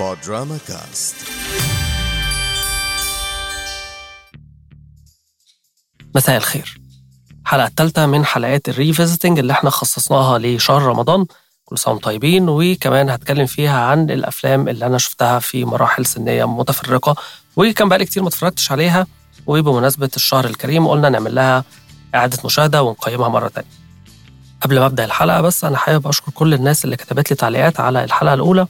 بودراما كاست مساء الخير. الحلقة الثالثة من حلقات ال revisiting اللي إحنا خصصناها لشهر رمضان. كل سنة طيبين وكمان هتكلم فيها عن الأفلام اللي أنا شفتها في مراحل سنية متفرقة وكان بقالي كتير ما اتفرجتش عليها. وبمناسبة الشهر الكريم قلنا نعمل لها إعادة مشاهدة ونقيمها مرة تانية. قبل ما أبدأ الحلقة بس أنا حابب أشكر كل الناس اللي كتبت لي تعليقات على الحلقة الأولى.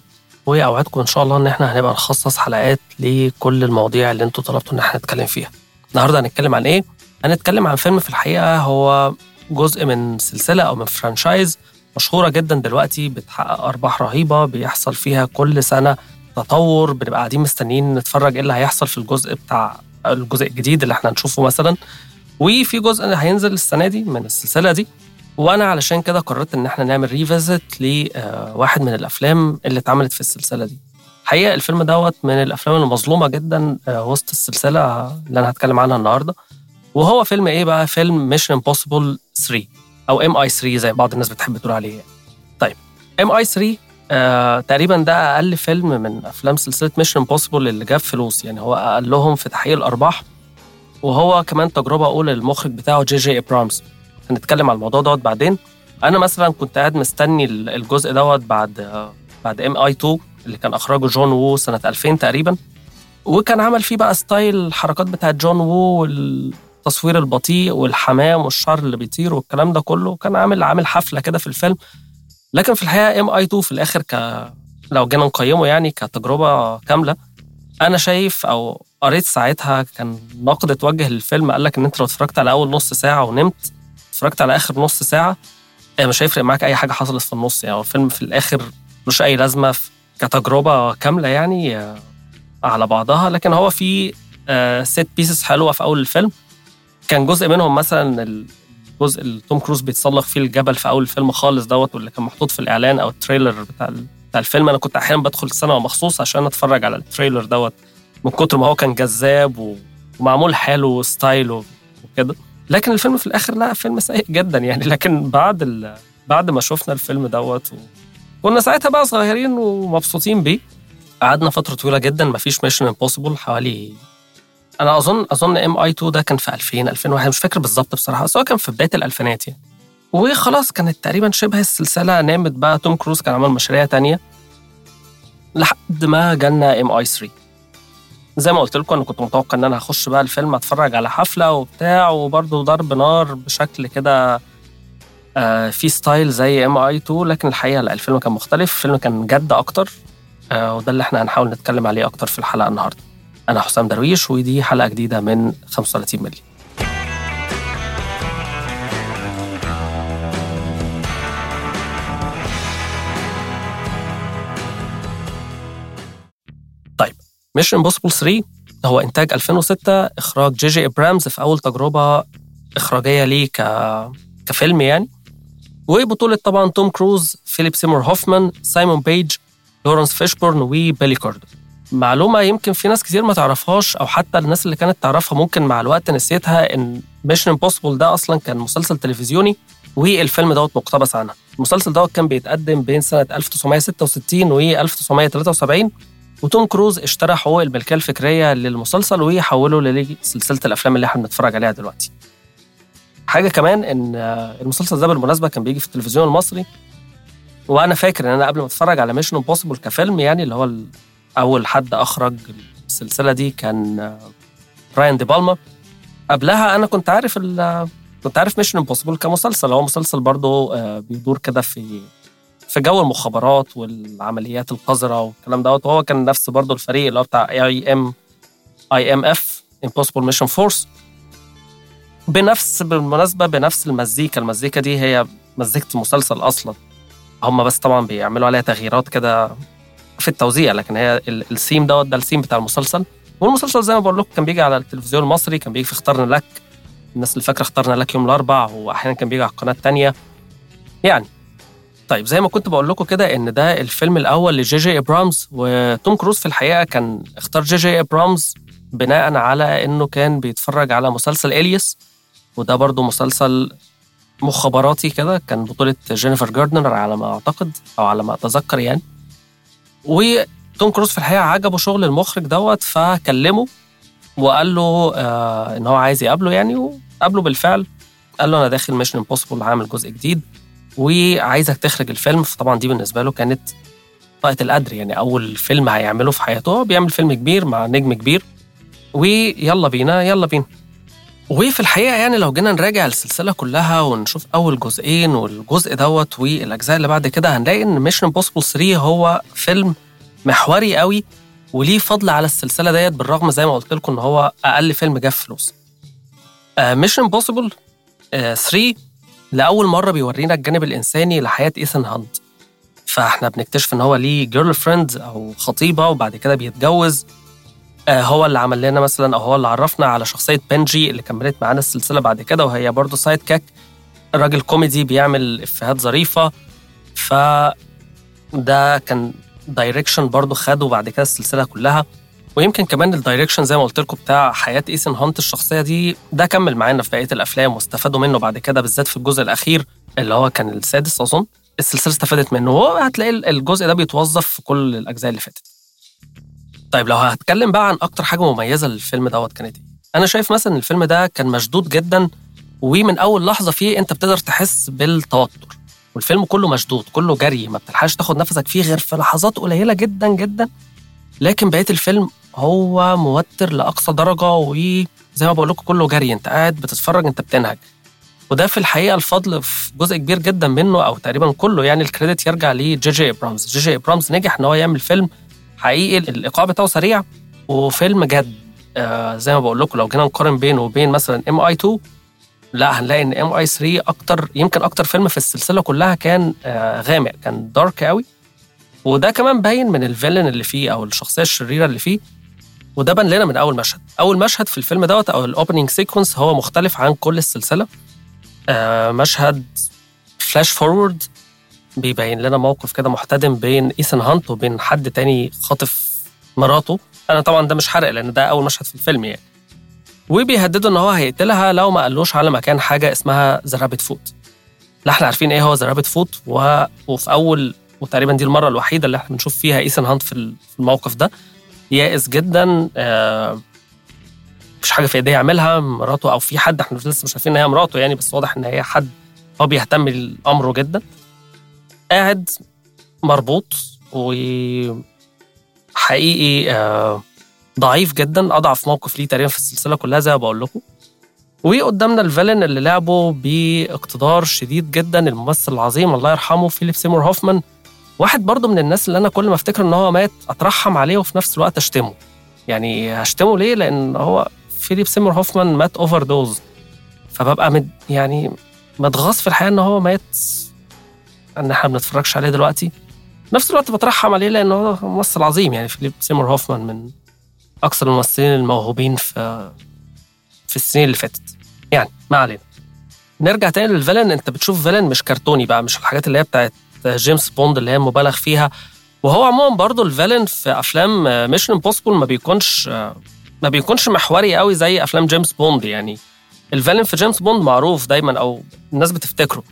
وأوعدكم إن شاء الله إن إحنا هنبقى نخصص حلقات لكل المواضيع اللي أنتوا طلبتوا إن إحنا نتكلم فيها النهاردة هنتكلم عن إيه؟ هنتكلم عن فيلم في الحقيقة هو جزء من سلسلة أو من franchise مشهورة جدا دلوقتي بتحقق أرباح رهيبة بيحصل فيها كل سنة تطور بنبقى قاعدين مستنيين نتفرج إيه اللي هيحصل في الجزء بتاع الجزء الجديد اللي إحنا هنشوفه مثلا وفي جزء هينزل السنة دي من السلسلة دي وأنا علشان كده قررت إن إحنا نعمل revisit لواحد من الأفلام اللي اتعملت في السلسلة دي. حقيقة الفيلم دوت من الأفلام المظلومة جدا آه، وسط السلسلة اللي أنا هتكلم عنها النهاردة. وهو فيلم إيه بقى؟ فيلم Mission Impossible 3 أو M I 3 زي بعض الناس بتحب تقول عليه. يعني. طيب M I 3 آه تقريبا ده أقل فيلم من أفلام سلسلة Mission Impossible اللي جاب فلوس. يعني هو اقلهم في تحقيق الأرباح. وهو كمان تجربة اولى للمخرج بتاعه جي جي ابرامز هنتكلم على الموضوع دوت بعدين. أنا مثلا كنت قاعد مستني الجزء دوت بعد بعد MI 2 اللي كان أخرجه جون وو سنة 2000 تقريبا. وكان عمل فيه بقى style الحركات بتاعت جون وو وال التصوير البطيء والحمام والشعر اللي بيطير والكلام ده كله. كان عامل عامل حفلة كده في الفيلم. لكن في الحقيقة MI 2 في الآخر ك لو جينا نقيمه يعني كتجربة كاملة أنا شايف أو قريت ساعتها كان نقد اتوجه للفيلم. قال لك إن أنت لو اتفرجت على أول نص ساعة ونمت اتفرجت على آخر نص ساعة آه، مش هيفرق معاك أي حاجة حصلت في النص يعني الفيلم في الآخر ملوش أي لازمة كتجربة كاملة يعني آه، على بعضها لكن هو في set pieces حلوة في أول الفيلم. كان جزء منهم مثلا الجزء اللي توم كروز بيتسلق فيه الجبل في أول الفيلم خالص دوت واللي كان محطوط في الإعلان أو ال trailer بتاع بتاع الفيلم. أنا كنت أحيانا بدخل السينما مخصوص عشان أتفرج على ال trailer دوت من كتر ما هو كان جذاب ومعمول حلو و style و- وكده. لكن الفيلم في الآخر لا فيلم سيء جدا يعني. لكن بعد ال... بعد ما شفنا الفيلم دوت و... كنا ساعتها بقى صغيرين ومبسوطين بيه. قعدنا فترة طويلة جدا مفيش Mission Impossible حوالي أنا أظن أظن MI 2 ده كان في 2000 2001 مش فاكر بالظبط بصراحة بس هو كان في بداية الألفينات يعني. وخلاص كانت تقريبا شبه السلسلة نامت بقى توم كروز كان عمل مشاريع تانية. لحد ما جالنا MI 3 زي ما قلت لكم أنا كنت متوقع إن أنا هخش بقى الفيلم أتفرج على حفلة وبتاع وبرضه ضرب نار بشكل كده آه في style زي MI 2 لكن الحقيقة لا الفيلم كان مختلف الفيلم كان جد أكتر آه وده اللي إحنا هنحاول نتكلم عليه أكتر في الحلقة النهارده. أنا حسام درويش ودي حلقة جديدة من 35 ملي Mission Impossible 3 هو إنتاج 2006 إخراج جي جي إبرامز في أول تجربة إخراجية ليه ك... كفيلم يعني. وبطولة طبعا توم كروز فيليب سيمور هوفمان سايمون بيج لورنس فيشبورن وبيلي كرودب معلومة يمكن في ناس كتير ما تعرفهاش أو حتى الناس اللي كانت تعرفها ممكن مع الوقت نسيتها إن Mission Impossible ده أصلا كان مسلسل تلفزيوني والفيلم دوت مقتبس عنها. المسلسل دوت كان بيتقدم بين سنة 1966 و 1973 وتوم كروز اشترى حقوق الملكية الفكرية للمسلسل وحوله لسلسلة الأفلام اللي إحنا بنتفرج عليها دلوقتي. حاجة كمان إن المسلسل ده بالمناسبة كان بيجي في التلفزيون المصري وأنا فاكر إن أنا قبل ما أتفرج على Mission Impossible كفيلم يعني اللي هو أول حد أخرج السلسلة دي كان براين دي بالما قبلها أنا كنت عارف كنت عارف Mission Impossible كمسلسل هو مسلسل برضه آه، بيدور كده في في جو المخابرات والعمليات القذرة والكلام دوت وهو كان نفس برضه الفريق اللي هو بتاع اي ام IMF Impossible Mission Force بنفس بالمناسبة بنفس المزيكا المزيكا دي هي مزيكة المسلسل أصلا. هم بس طبعا بيعملوا عليها تغييرات كده في التوزيع لكن هي ال- السيم دوت ده السيم بتاع المسلسل. والمسلسل زي ما بقول لكم كان بيجي على التلفزيون المصري كان بيجي في اختارنا لك الناس اللي فاكرة اختارنا لك يوم الاربع واحيانا كان بيجي على القناة الثانية يعني طيب زي ما كنت بقول لكم كده إن ده الفيلم الأول لجي جي إبرامز وتوم كروز في الحقيقة كان اختار جي جي إبرامز بناء على إنه كان بيتفرج على مسلسل Alias وده برضو مسلسل مخابراتي كده كان بطولة جينيفر جارنر على ما أعتقد أو على ما أتذكر يعني. توم كروز في الحقيقة عجبه شغل المخرج دوت فكلمه وقال له آه إن هو عايز يقابله يعني وقابله بالفعل قال له أنا داخل Mission Impossible عامل جزء جديد. وعايزك تخرج الفيلم فطبعا دي بالنسبة له كانت طاقة القدر يعني أول فيلم هيعمله في حياته بيعمل فيلم كبير مع نجم كبير ويلا بينا يلا بينا وفي الحقيقة يعني لو جينا نراجع السلسلة كلها ونشوف أول جزئين والجزء دوت والأجزاء اللي بعد كده هنلاقي إن Mission Impossible 3 هو فيلم محوري قوي وليه فضل على السلسلة ديت بالرغم زي ما قلت لكم إن هو أقل فيلم جاب فلوس. Mission Impossible 3 لأول مرة بيورينا الجانب الإنساني لحياة إيثان هانت. فإحنا بنكتشف إن هو ليه girlfriend أو خطيبة وبعد كده بيتجوز. آه هو اللي عمل لنا مثلا أو هو اللي عرفنا على شخصية بنجي اللي كملت معانا السلسلة بعد كده وهي برضه sidekick راجل كوميدي بيعمل إفيهات ظريفة. ف ده كان direction برضه خده بعد كده السلسلة كلها. ويمكن كمان ال direction زي ما قلت لكم بتاع حياة ايثن هانت الشخصية دي ده كمل معانا في بقية الأفلام واستفادوا منه بعد كده بالذات في الجزء الأخير اللي هو كان السادس أظن. السلسلة استفادت منه. وهتلاقي الجزء ده بيتوظف في كل الأجزاء اللي فاتت. طيب لو هتكلم بقى عن أكتر حاجة مميزة للفيلم دوت كانت إيه؟ أنا شايف مثلا الفيلم ده كان مشدود جدا ومن أول لحظة فيه أنت بتقدر تحس بالتوتر. والفيلم كله مشدود كله جري ما بتلحقش تاخد نفسك فيه غير في لحظات قليلة جدا جدا. لكن بقية الفيلم هو موتر لأقصى درجة وزي ما بقول لكم كله جري أنت قاعد بتتفرج أنت بتنهج. وده في الحقيقة الفضل في جزء كبير جدا منه أو تقريبا كله يعني ال credit يرجع لجي جي أبرامز. جي جي أبرامز نجح إن هو يعمل فيلم حقيقي الإيقاع بتاعه سريع وفيلم جد. آه زي ما بقول لكم لو جينا نقارن بينه وبين مثلا MI 2 لا هنلاقي إن MI 3 أكتر يمكن أكتر فيلم في السلسلة كلها كان آه غامق كان dark قوي. وده كمان باين من ال villain اللي فيه أو الشخصية الشريرة اللي فيه. وده بان لنا من أول مشهد. أول مشهد في الفيلم دوت أو ال opening sequence هو مختلف عن كل السلسلة. آه مشهد flash forward بيبين لنا موقف كده محتدم بين ايثان هانت وبين حد تاني خاطف مراته. أنا طبعا ده مش حرق لأن ده أول مشهد في الفيلم يعني. وبيهددوا إن هو هيقتلها لو ما قالوش على مكان حاجة اسمها the foot لا إحنا عارفين إيه هو the foot و... وفي اول وتقريبا دي المرة الوحيدة اللي إحنا بنشوف فيها ايثان هانت في الموقف ده. يائس جدا. آه مش حاجة في ايديه يعملها. مراته أو في حد إحنا لسه مش عارفين إن هي مراته يعني بس واضح إن هي حد هو بيهتم بامره جدا. قاعد مربوط وحقيقي آه ضعيف جدا. أضعف موقف ليه تقريبا في السلسلة كلها زي ما بقول لكم. وقدامنا ال villain اللي لعبه بإقتدار شديد جدا الممثل العظيم الله يرحمه فيليب سيمور هوفمان. واحد برضه من الناس اللي أنا كل ما أفتكر إن هو مات أترحم عليه وفي نفس الوقت أشتمه. يعني هشتمه ليه؟ لأن هو فيليب سيمور هوفمان مات overdose فببقى مد يعني متغاظ في الحقيقة إن هو مات. إن إحنا ما بنتفرجش عليه دلوقتي. نفس الوقت بترحم عليه لأن هو ممثل عظيم. يعني فيليب سيمور هوفمان من أكثر الممثلين الموهوبين في في السنين اللي فاتت. يعني ما علينا. نرجع تاني لل villain. أنت بتشوف villain مش كرتوني بقى مش الحاجات اللي هي بتاعت جيمس بوند اللي هي مبالغ فيها. وهو عموما برضو ال villain في أفلام ميشن امبوسيبل ما بيكونش ما بيكونش محوري قوي زي أفلام جيمس بوند يعني. ال villain في جيمس بوند معروف دايما أو الناس بتفتكره.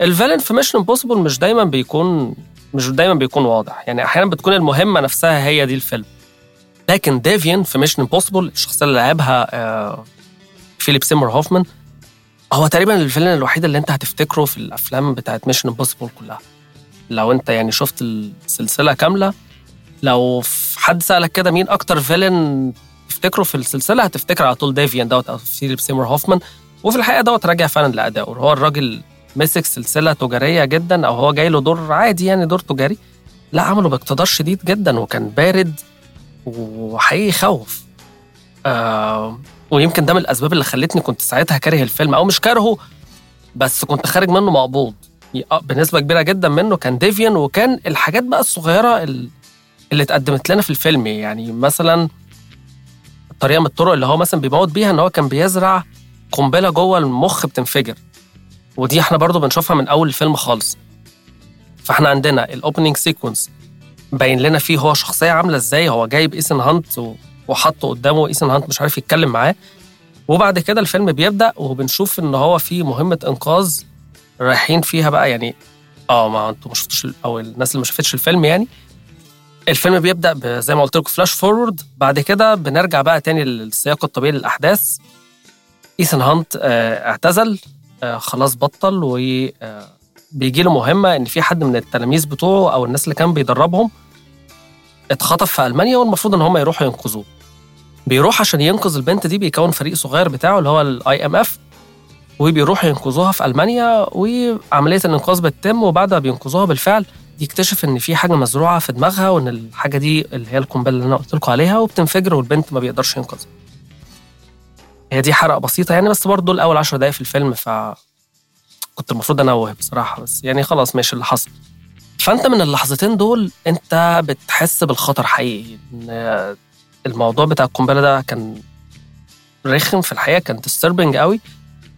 ال villain في ميشن امبوسيبل مش دايما بيكون مش دايما بيكون واضح. يعني أحيانا بتكون المهمة نفسها هي دي ال villain لكن ديفيان في ميشن امبوسيبل الشخصية اللي لعبها آه فيليب سيمور هوفمان هو تقريبا ال villain الوحيد اللي أنت هتفتكره في الأفلام بتاعت ميشن امبوسيبل كلها. لو انت يعني شفت السلسلة كاملة لو حد سألك كده مين أكتر villain تفتكره في السلسلة هتفتكر على طول ديفيان دوت أو فيليب سيمور هوفمان. وفي الحقيقة دوت راجع فعلا لادائه هو الراجل مسك سلسلة تجارية جدا أو هو جاي له دور عادي يعني دور تجاري. لا عمله باقتدار شديد جدا وكان بارد وحقيقي يخوف آه ويمكن ده من الأسباب اللي خلتني كنت ساعتها كاره الفيلم أو مش كارهه بس كنت خارج منه مقبوض بنسبة كبيرة جدا منه كان ديفيان وكان الحاجات بقى الصغيرة اللي اتقدمت لنا في الفيلم. يعني مثلا طريقة من الطرق اللي هو مثلا بيموت بيها إن هو كان بيزرع قنبلة جوه المخ بتنفجر. ودي إحنا برضو بنشوفها من أول الفيلم خالص. فإحنا عندنا ال opening sequence باين لنا فيه هو شخصية عاملة إزاي. هو جايب ايثن هانت وحطه قدامه ايثن هانت مش عارف يتكلم معاه. وبعد كده الفيلم بيبدأ وبنشوف إن هو في مهمة إنقاذ رايحين فيها بقى يعني آه ما أنتوا ما شفتوش أو الناس اللي ما شافتش الفيلم يعني. الفيلم بيبدأ زي ما قلت لكم flash forward بعد كده بنرجع بقى تاني للسياق الطبيعي للأحداث. ايثان هانت آه، اعتزل آه، خلاص بطل وبيجي له مهمة إن في حد من التلاميذ بتوعه أو الناس اللي كان بيدربهم اتخطف في ألمانيا والمفروض إن هم يروحوا ينقذوه. بيروح عشان ينقذ البنت دي بيكون فريق صغير بتاعه اللي هو ال IMF وبيروحوا ينقذوها في ألمانيا وعملية الإنقاذ بتتم وبعدها بينقذوها بالفعل يكتشف إن في حاجة مزروعة في دماغها وإن الحاجة دي اللي هي القنبلة اللي أنا قلت لكم عليها وبتنفجر والبنت ما بيقدرش ينقذها. هي دي حرقه بسيطة يعني بس برضه الأول 10 دقائق في الفيلم ف كنت المفروض أنوه بصراحة بس يعني خلاص ماشي اللي حصل. فأنت من اللحظتين دول أنت بتحس بالخطر حقيقي إن الموضوع بتاع القنبلة ده كان رخم في الحقيقة كان disturbing قوي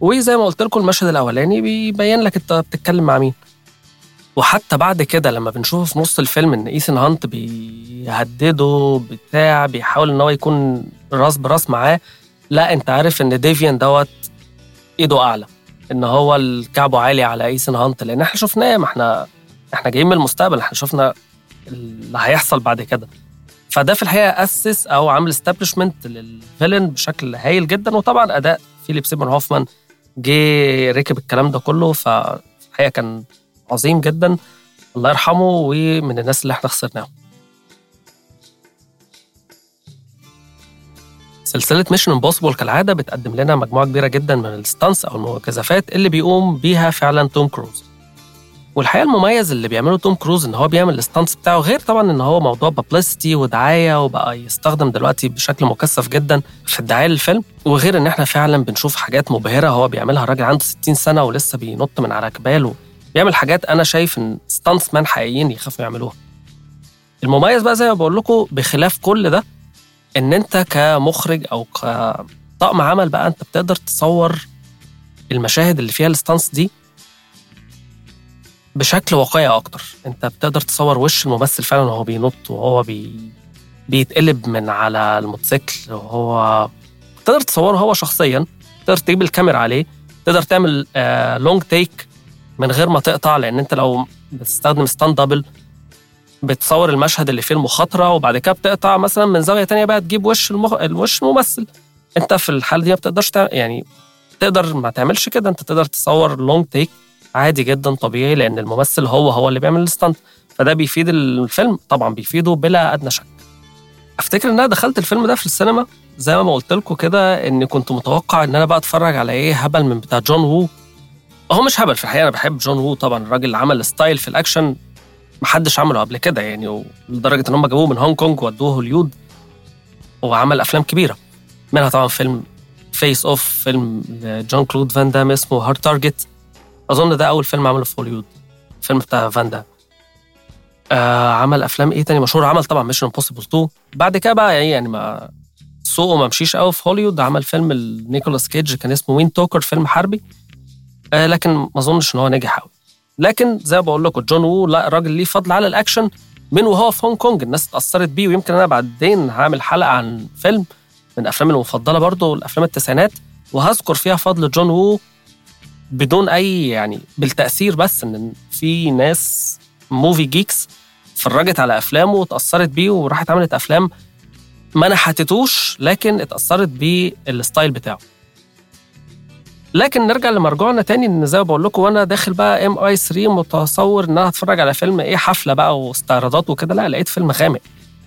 وزي ما قلت لكم المشهد الأولاني بيبين لك انت بتتكلم مع مين. وحتى بعد كده لما بنشوف في نص الفيلم إن ايثن هانت بيهدده بتاع بيحاول إن هو يكون راس براس معاه لا أنت عارف إن ديفيان دوت إيده أعلى إن هو كعبه عالي على ايثن هانت لأن إحنا شفناه ما إحنا إحنا جايين من المستقبل إحنا شفنا اللي هيحصل بعد كده. فده في الحقيقة أسس أو عمل establishment لل villain بشكل هايل جدا وطبعا أداء فيليب سيمور هوفمان جه ركب الكلام ده كله فالحقيقة كان عظيم جدا. الله يرحمه ومن الناس اللي إحنا خسرناهم. سلسلة ميشن امبوسيبل كالعادة بتقدم لنا مجموعة كبيرة جدا من ال stunts أو المجازفات اللي بيقوم بيها فعلا توم كروز. والحقيقة المميز اللي بيعمله توم كروز إن هو بيعمل ال stunts بتاعه غير طبعا إن هو موضوع publicity ودعاية وبقى يستخدم دلوقتي بشكل مكثف جدا في الدعاية للفيلم وغير إن إحنا فعلا بنشوف حاجات مبهرة هو بيعملها. الراجل عنده 60 سنة ولسه بينط من على جبال بيعمل حاجات أنا شايف إن stuntsman حقيقيين يخافوا يعملوها. المميز بقى زي ما بقول لكم بخلاف كل ده إن أنت كمخرج أو كطقم عمل بقى أنت بتقدر تصور المشاهد اللي فيها ال stunts دي بشكل واقعي أكتر. أنت بتقدر تصور وش الممثل فعلا وهو بينط وهو بي بيتقلب من على الموتوسيكل وهو تقدر تصوره هو شخصيا تقدر تجيب الكاميرا عليه تقدر تعمل آه long take من غير ما تقطع لأن أنت لو بتستخدم stunt double بتصور المشهد اللي فيه المخاطرة وبعد كده بتقطع مثلا من زاوية تانية بقى تجيب وش المخ... الوش الممثل. أنت في الحالة دي ما بتقدرش تعمل يعني تقدر ما تعملش كده أنت تقدر تصور long take عادي جدا طبيعي لأن الممثل هو هو اللي بيعمل ال stunt فده بيفيد الفيلم. طبعا بيفيده بلا أدنى شك. أفتكر إن أنا دخلت الفيلم ده في السينما زي ما قلت لكم كده اني كنت متوقع إن أنا بقى أتفرج على إيه هبل من بتاع جون وو. هو مش هبل في الحقيقة أنا بحب جون وو طبعا. الراجل اللي عمل style في الأكشن محدش عمله قبل كده يعني لدرجة إن هم جابوه من هونج كونج ودوه هوليود. وعمل أفلام كبيرة. منها طبعا فيلم Face Off فيلم جون كلود فان دام اسمه Hard Target أظن ده أول فيلم عمله في هوليوود الفيلم بتاع فان دام. آه عمل أفلام إيه تاني؟ مشهور عمل طبعا Mission Impossible 2 بعد كده بقى إيه يعني ما سوقه ما مشيش قوي في هوليوود عمل فيلم نيكولاس كيدج كان اسمه Windtalkers فيلم حربي. آه لكن ما أظنش إن هو نجح قوي لكن زي ما بقول لكم جون وو لا الراجل ليه فضل على الأكشن. من وهو في هونج كونج الناس اتأثرت بيه ويمكن أنا بعدين هعمل حلقة عن فيلم من أفلامي المفضلة برضه الأفلام التسعينات. وهذكر فيها فضل جون وو بدون أي يعني بالتأثير بس إن في ناس movie geeks اتفرجت على أفلامه واتاثرت بيه وراحت عملت أفلام ما نحتتوش لكن اتأثرت بال style بتاعه. لكن نرجع لمرجوعنا تاني إن زي ما بقول لكم وأنا داخل بقى MI 3 متصور إن أنا هتفرج على فيلم إيه حفلة بقى واستعراضات وكده لا لقيت فيلم غامق.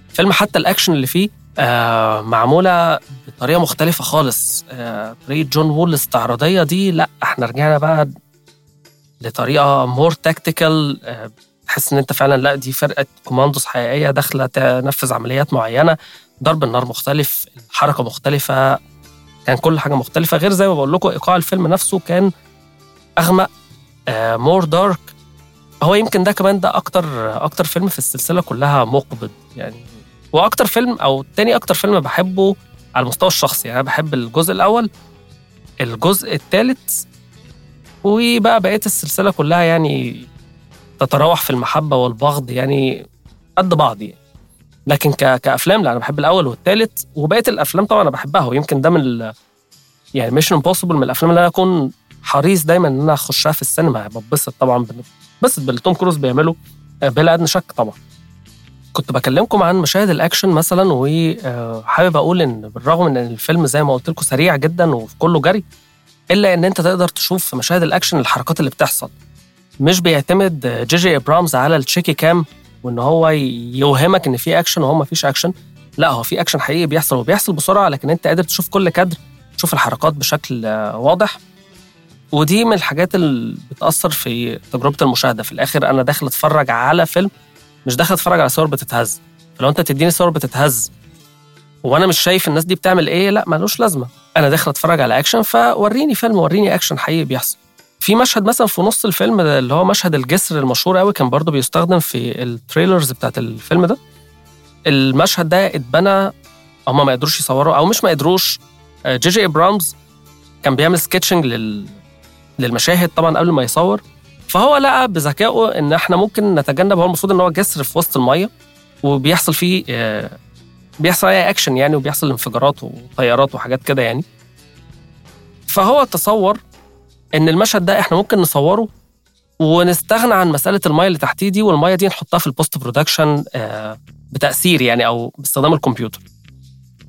فيلم حتى الأكشن اللي فيه آه معمولة بطريقة مختلفة خالص. آه طريقة جون وو الاستعراضية دي لا إحنا رجعنا بقى لطريقة more tactical آه تحس إن أنت فعلا لا دي فرقة كوماندوس حقيقية داخلة تنفذ عمليات معينة. ضرب النار مختلف الحركة مختلفة كان كل حاجة مختلفة. غير زي ما بقول لكم إيقاع الفيلم نفسه كان أغمق آه مور دارك هو يمكن ده كمان ده أكتر أكتر فيلم في السلسلة كلها مقبض يعني وأكتر فيلم أو تاني أكتر فيلم بحبه على المستوى الشخصي يعني أنا بحب الجزء الأول الجزء الثالث وبقى بقية السلسلة كلها يعني تتراوح في المحبة والبغض يعني قد بعض يعني لكن. كأفلام لا أنا بحب الأول والثالث وبقية الأفلام طبعا أنا بحبها ويمكن ده من. يعني Mission Impossible من الأفلام اللي أنا أكون حريص دايما إن أنا أخشها في السينما بتبسط طبعا بتبسط باللي توم كروز بيعمله بلا أدنى شك طبعا كنت بكلمكم عن مشاهد الأكشن مثلا وحابب أقول إن بالرغم إن الفيلم زي ما قلت لكم سريع جدا وفي كله جري إلا إن أنت تقدر تشوف في مشاهد الأكشن الحركات اللي بتحصل. مش بيعتمد جي جي إبرامز على ال shaky cam وإن هو يوهمك إن في أكشن وهو ما فيش أكشن. لا هو في أكشن حقيقي بيحصل وبيحصل بسرعة لكن أنت قادر تشوف كل كادر تشوف الحركات بشكل واضح. ودي من الحاجات اللي بتأثر في تجربة المشاهدة. في الآخر أنا داخل أتفرج على فيلم مش داخل اتفرج على صور بتتهز. فلو انت تديني صور بتتهز وأنا مش شايف الناس دي بتعمل إيه لا ملوش لازمة. أنا داخل اتفرج على اكشن فوريني فيلم وريني اكشن حقيقي بيحصل. في مشهد مثلا في نص الفيلم ده اللي هو مشهد الجسر المشهور قوي كان برضه بيستخدم في ال trailers بتاعت الفيلم ده. المشهد ده اتبنى هما ما قدروش يصوروا أو مش ما قدروش. جي جي إبرامز كان بيعمل sketching لل... للمشاهد طبعا قبل ما يصور. فهو لقى بذكائه إن إحنا ممكن نتجنب هو المفروض إن هو جسر في وسط المية وبيحصل فيه بيحصل أي اكشن يعني وبيحصل انفجارات وطيارات وحاجات كده يعني. فهو تصور إن المشهد ده إحنا ممكن نصوره ونستغنى عن مسألة المية اللي تحتيه دي والمية دي نحطها في ال post production بتأثير يعني أو باستخدام الكمبيوتر.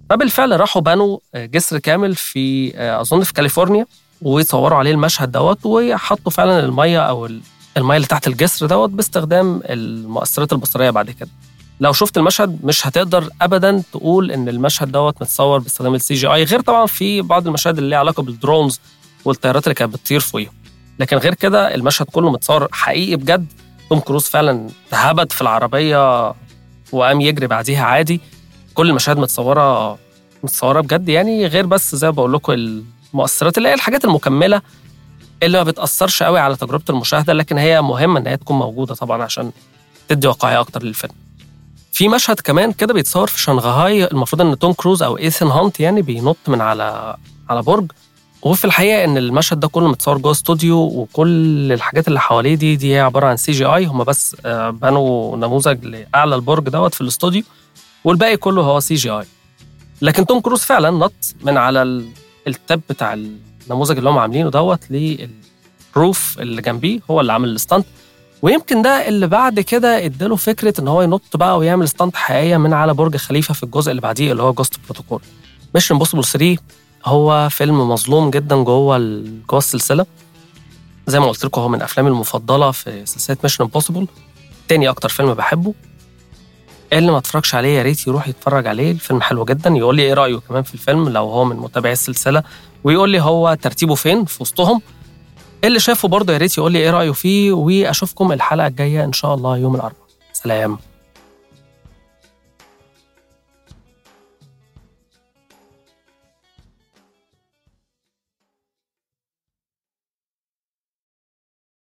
فبالفعل راحوا بنوا جسر كامل في أظن في كاليفورنيا. وصوروا عليه المشهد دوت وحطوا فعلا المية أو المية اللي تحت الجسر دوت باستخدام المؤثرات البصرية بعد كده. لو شفت المشهد مش هتقدر ابدا تقول إن المشهد دوت متصور باستخدام ال CGI غير طبعا في بعض المشاهد اللي ليها علاقة بال drones والطيارات اللي كانت بتطير فوقيهم. لكن غير كده المشهد كله متصور حقيقي بجد. توم كروز فعلا تهبد في العربية وقام يجري بعديها عادي. كل المشاهد متصوره متصورة بجد يعني غير بس زي ما بقول لكم المؤثرات اللي هي الحاجات المكملة اللي ما بتأثرش قوي على تجربة المشاهدة لكن هي مهمة إن هي تكون موجودة طبعا عشان تدي واقعيه أكتر للفيلم. في مشهد كمان كده بيتصور في شنغهاي المفروض إن توم كروز أو ايثن هانت يعني بينط من على على برج وفي الحقيقة إن المشهد ده كله متصور جوه استوديو وكل الحاجات اللي حواليه دي دي هي عبارة عن CGI هم بس بنوا نموذج لأعلى البرج دوت في الاستوديو والباقي كله هو CGI لكن توم كروز فعلا نط من على ال top بتاع النموذج اللي هم عاملينه دوت لل roof اللي جنبيه هو اللي عامل ال stunt ويمكن ده اللي بعد كده اداله فكرة إن هو ينط بقى ويعمل stunt حقيقية من على برج خليفة في الجزء اللي بعديه اللي هو Ghost Protocol Mission Impossible 3 هو فيلم مظلوم جدا جوه جوه السلسلة. زي ما قلت لكم هو من أفلامي المفضلة في سلسلة Mission Impossible تاني أكتر فيلم بحبه اللي ما اتفرجش عليه؟ يا ريت يروح يتفرج عليه الفيلم حلو جدا. يقول لي إيه رأيه كمان في الفيلم لو هو من متابعي السلسلة؟ ويقول لي هو ترتيبه فين؟ في وسطهم. اللي شافه برضه يا ريت يقول لي إيه رأيه فيه وأشوفكم الحلقة الجاية إن شاء الله يوم الأربعاء. سلام.